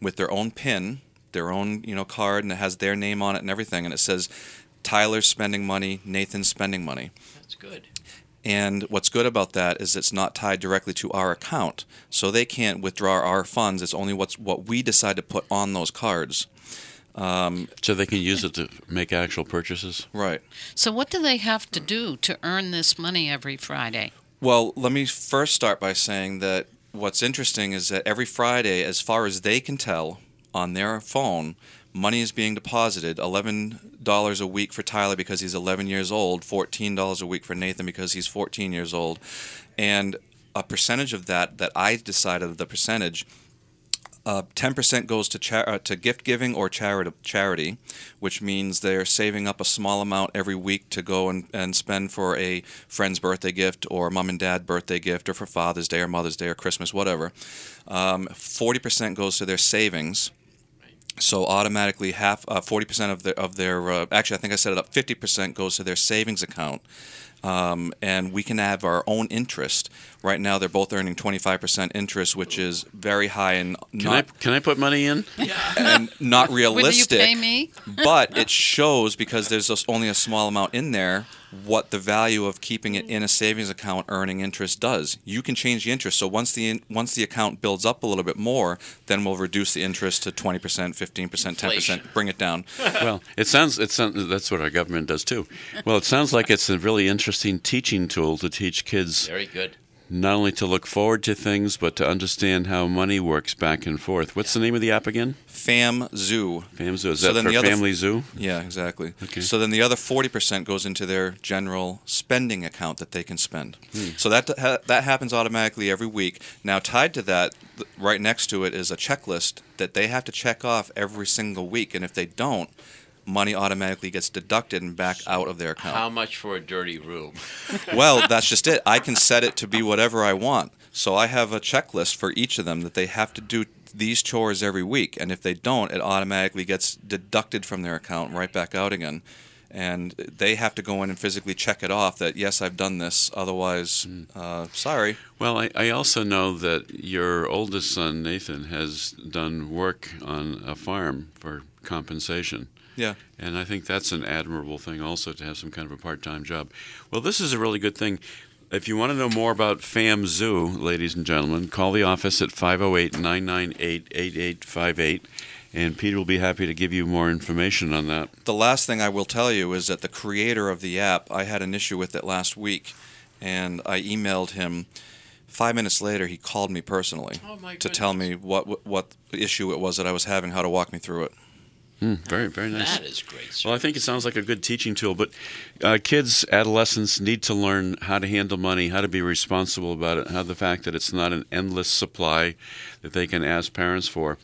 Speaker 4: with their own PIN, their own you know card, and it has their name on it and everything, and it says Tyler's spending money, Nathan's spending money.
Speaker 2: That's good.
Speaker 4: And what's good about that is it's not tied directly to our account, so they can't withdraw our funds. It's only what's what we decide to put on those cards.
Speaker 3: Um, so they can use it to make actual purchases?
Speaker 4: Right.
Speaker 5: So, what do they have to do to earn this money every Friday?
Speaker 4: Well, let me first start by saying that what's interesting is that every Friday, as far as they can tell on their phone, money is being deposited $11 a week for Tyler because he's 11 years old, $14 a week for Nathan because he's 14 years old. And a percentage of that, that I decided the percentage, uh, 10% goes to cha- uh, to gift giving or charity, charity, which means they're saving up a small amount every week to go and, and spend for a friend's birthday gift or mom and dad birthday gift or for Father's Day or Mother's Day or Christmas, whatever. Um, 40% goes to their savings. So automatically, half uh, forty percent of their of their uh, actually, I think I set it up. Fifty percent goes to their savings account, um, and we can have our own interest. Right now, they're both earning twenty five percent interest, which is very high and
Speaker 3: Can
Speaker 4: not
Speaker 3: I can I put money in?
Speaker 4: and not [laughs]
Speaker 5: Will you
Speaker 4: realistic.
Speaker 5: pay me?
Speaker 4: but it shows because there's only a small amount in there what the value of keeping it mm. in a savings account earning interest does. You can change the interest. So once the once the account builds up a little bit more, then we'll reduce the interest to 20%, 15%, 10%,
Speaker 2: Inflation.
Speaker 4: bring it down. [laughs]
Speaker 3: well, it sounds it sounds that's what our government does too. Well, it sounds like it's a really interesting teaching tool to teach kids
Speaker 2: Very good.
Speaker 3: Not only to look forward to things but to understand how money works back and forth. What's the name of the app again?
Speaker 4: Fam Zoo.
Speaker 3: FamZoo. Is
Speaker 4: So
Speaker 3: that for
Speaker 4: the other-
Speaker 3: Family Zoo?
Speaker 4: Yeah, exactly.
Speaker 3: Okay.
Speaker 4: So then the other 40% goes into their general spending account that they can spend. Hmm. So that ha- that happens automatically every week. Now tied to that th- right next to it is a checklist that they have to check off every single week and if they don't, money automatically gets deducted and back out of their account.
Speaker 2: How much for a dirty room? [laughs]
Speaker 4: Well, that's just it. I can set it to be whatever I want. So I have a checklist for each of them that they have to do these chores every week, and if they don't, it automatically gets deducted from their account right back out again. And they have to go in and physically check it off that yes, I've done this. Otherwise, uh, sorry.
Speaker 3: Well, I, I also know that your oldest son, Nathan, has done work on a farm for compensation.
Speaker 4: Yeah.
Speaker 3: And I think that's an admirable thing also to have some kind of a part time job. Well, this is a really good thing. If you want to know more about FamZoo, ladies and gentlemen, call the office at 508 998 8858, and Peter will be happy to give you more information on that.
Speaker 4: The last thing I will tell you is that the creator of the app, I had an issue with it last week, and I emailed him. Five minutes later, he called me personally
Speaker 2: Oh,
Speaker 4: to tell me what what issue it was that I was having, how to walk me through it.
Speaker 3: Hmm, very, very nice.
Speaker 2: That is great, sir.
Speaker 3: Well, I think it sounds like a good teaching tool, but uh, kids, adolescents need to learn how to handle money, how to be responsible about it, how the fact that it's not an endless supply that they can ask parents for.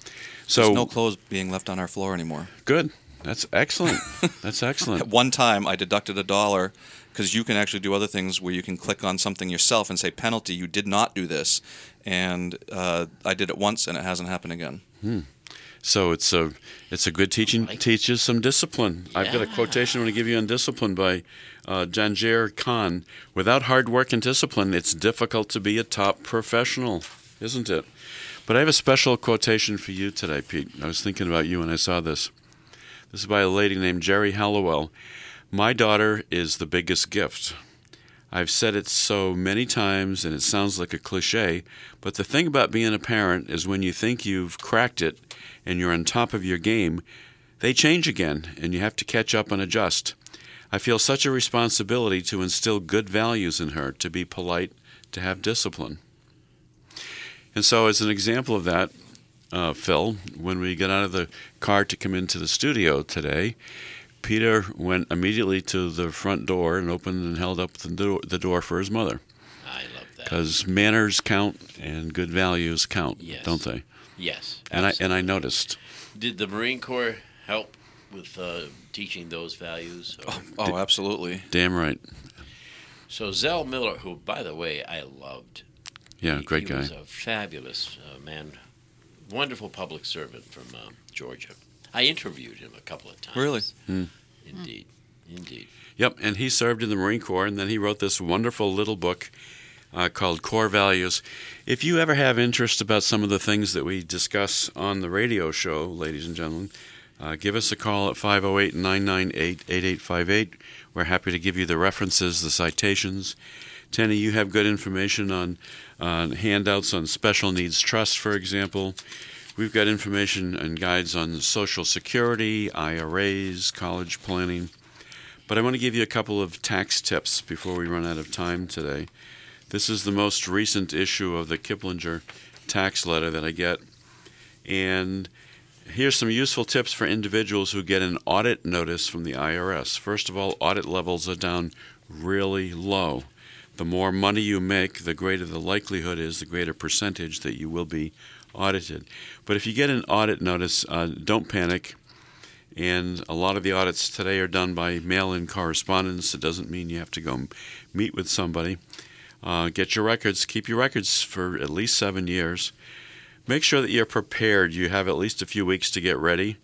Speaker 3: So
Speaker 4: There's no clothes being left on our floor anymore.
Speaker 3: good. That's excellent. That's [laughs]
Speaker 4: At
Speaker 3: excellent.
Speaker 4: one time, I deducted a dollar because you can actually do other things where you can click on something yourself and say penalty. You did not do this, and uh, I did it once, and it hasn't happened again.
Speaker 3: So it's a it's a good teaching. Teaches some discipline. I've got a quotation I want to give you on discipline by uh, Jahangir Khan. Without hard work and discipline, it's difficult to be a top professional, isn't it? But I have a special quotation for you today, Pete. I was thinking about you when I saw this. This is by a lady named Geri Halliwell. My daughter is the biggest gift. I've said it so many times and it sounds like a cliche, but the thing about being a parent is when you think you've cracked it and you're on top of your game, they change again and you have to catch up and adjust. I feel such a responsibility to instill good values in her, to be polite, to have discipline. And so, as an example of that, uh, Phil, when we got out of the car to come into the studio today, Peter went immediately to the front door and opened and held up the door, the door for his mother.
Speaker 2: I love that.
Speaker 3: Because manners count and good values count,
Speaker 2: Yes.
Speaker 3: don't they?
Speaker 2: Yes.
Speaker 3: And I and I noticed.
Speaker 2: Did the Marine Corps help with uh, teaching those values? Or-
Speaker 4: Oh, absolutely.
Speaker 3: Damn right.
Speaker 2: So Zell Miller, who, by the way, I loved.
Speaker 3: Yeah,
Speaker 2: He-
Speaker 3: great
Speaker 2: he
Speaker 3: guy.
Speaker 2: was a fabulous uh, man, wonderful public servant from uh, Georgia. I interviewed him a couple of times.
Speaker 4: Really?
Speaker 3: Hmm.
Speaker 2: Indeed, Indeed.
Speaker 3: Yep, and he served in the Marine Corps, and then he wrote this wonderful little book uh, called Corps Values. If you ever have interest about some of the things that we discuss on the radio show, ladies and gentlemen, uh, give us a call at 508 998 8858. We're happy to give you the references, the citations. Tenny, you have good information on uh, handouts on special needs trust, for example. We've got information and guides on Social Security, IRAs, college planning. But I want to give you a couple of tax tips before we run out of time today. This is the most recent issue of the Kiplinger tax letter that I get. And here's some useful tips for individuals who get an audit notice from the IRS. First of all, audit levels are down really low. The more money you make, the greater the likelihood is, the greater percentage that you will be audited. But if you get an audit notice, uh, don't panic. And a lot of the audits today are done by mail in correspondence. It doesn't mean you have to go meet with somebody. Uh, get your records, keep your records for at least seven years. Make sure that you're prepared. You have at least a few weeks to get ready.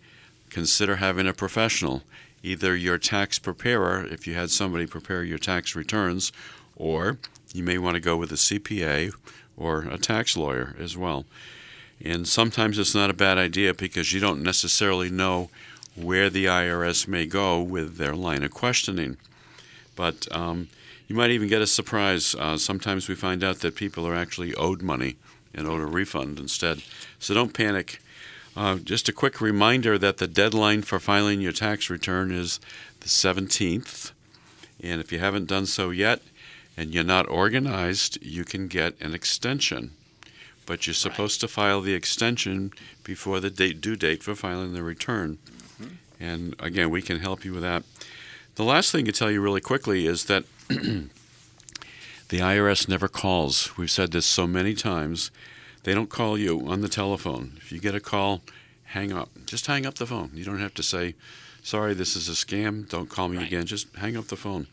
Speaker 3: Consider having a professional, either your tax preparer, if you had somebody prepare your tax returns, or you may want to go with a CPA or a tax lawyer as well. And sometimes it's not a bad idea because you don't necessarily know where the IRS may go with their line of questioning. But um, you might even get a surprise. Uh, sometimes we find out that people are actually owed money and owed a refund instead. So don't panic. Uh, just a quick reminder that the deadline for filing your tax return is the 17th. And if you haven't done so yet and you're not organized, you can get an extension. But you're supposed to file the extension before the date, due date for filing the return. Mm-hmm. And again, we can help you with that. The last thing to tell you really quickly is that [clears throat] the IRS never calls. We've said this so many times. They don't call you on the telephone. If you get a call, hang up. Just hang up the phone. You don't have to say, sorry, this is a scam. Don't call me right. again. Just hang up the phone.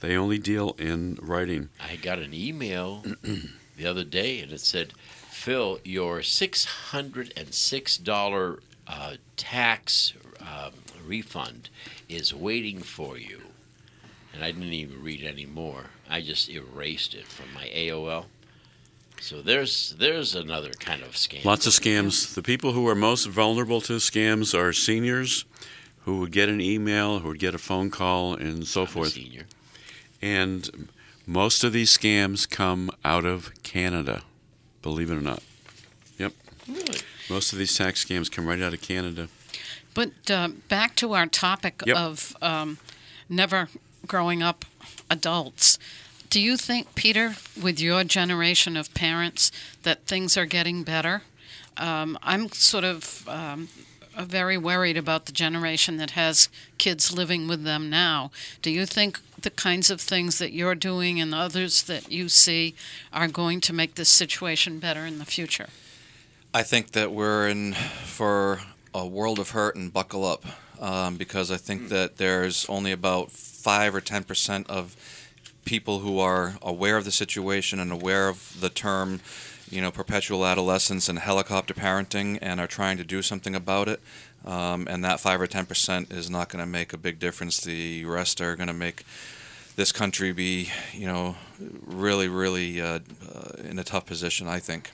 Speaker 3: They only deal in writing.
Speaker 2: I got an email [clears throat] the other day and it said, Phil, your $606 uh, tax um, refund is waiting for you. And I didn't even read any more. I just erased it from my AOL. So there's there's another kind of scam.
Speaker 3: Lots of scams. The people who are most vulnerable to scams are seniors who would get an email, who would get a phone call, and so
Speaker 2: I'm
Speaker 3: forth.
Speaker 2: senior.
Speaker 3: And most of these scams come out of Canada, believe it or not. Yep.
Speaker 2: Really?
Speaker 3: Most of these tax scams come right out of Canada.
Speaker 5: But uh, back to our topic
Speaker 3: Yep.
Speaker 5: of um, never growing up adults. Do you think, Peter, with your generation of parents, that things are getting better? Um, I'm sort of um, uh, very worried about the generation that has kids living with them now. Do you think the kinds of things that you're doing and others that you see are going to make this situation better in the future?
Speaker 4: I think that we're in for a world of hurt and buckle up um, because I think that there's only about five or ten percent of people who are aware of the situation and aware of the term, you know, perpetual adolescence and helicopter parenting and are trying to do something about it. Um, and that five or ten percent is not going to make a big difference. The rest are going to make this country be, you know, really, really uh, uh, in a tough position. I think.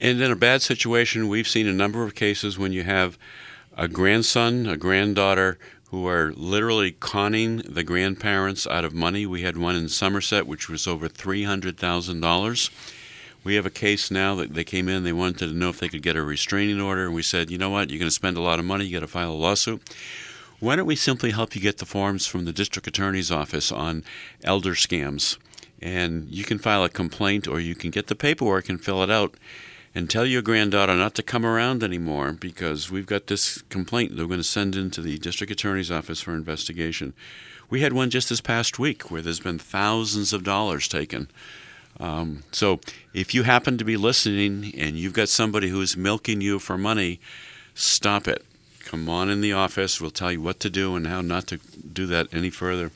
Speaker 3: And in a bad situation, we've seen a number of cases when you have a grandson, a granddaughter who are literally conning the grandparents out of money. We had one in Somerset, which was over $300,000. We have a case now that they came in, they wanted to know if they could get a restraining order, and we said, you know what, you're going to spend a lot of money, you got to file a lawsuit. Why don't we simply help you get the forms from the district attorney's office on elder scams? And you can file a complaint or you can get the paperwork and fill it out and tell your granddaughter not to come around anymore because we've got this complaint that we're going to send into the district attorney's office for investigation. We had one just this past week where there's been thousands of dollars taken. Um, so if you happen to be listening and you've got somebody who's milking you for money, stop it. Come on in the office. We'll tell you what to do and how not to do that any further.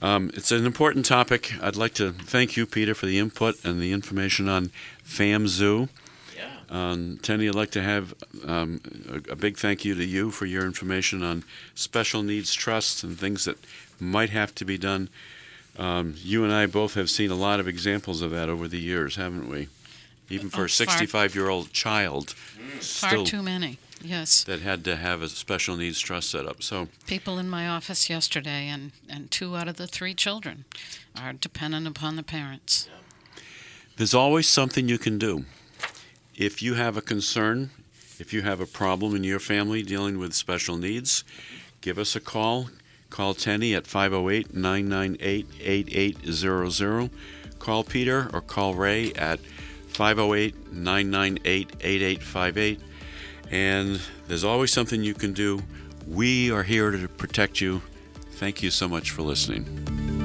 Speaker 3: Um, it's an important topic. I'd like to thank you, Peter, for the input and the information on FamZoo.
Speaker 2: Yeah.
Speaker 3: Um, Tenny, I'd like to have um, a, a big thank you to you for your information on special needs trusts and things that might have to be done. Um, you and I both have seen a lot of examples of that over the years, haven't we? Even for
Speaker 5: Oh,
Speaker 3: a 65 year old child,
Speaker 5: Far
Speaker 3: still
Speaker 5: too many. Yes.
Speaker 3: that had to have a special needs trust set up. So,
Speaker 5: People in my office yesterday, and, and two out of the three children are dependent upon the parents.
Speaker 3: There's always something you can do. If you have a concern, if you have a problem in your family dealing with special needs, give us a call. Call Tenny at 508 998 8800. Call Peter or call Ray at 508 998 8858. And there's always something you can do. We are here to protect you. Thank you so much for listening.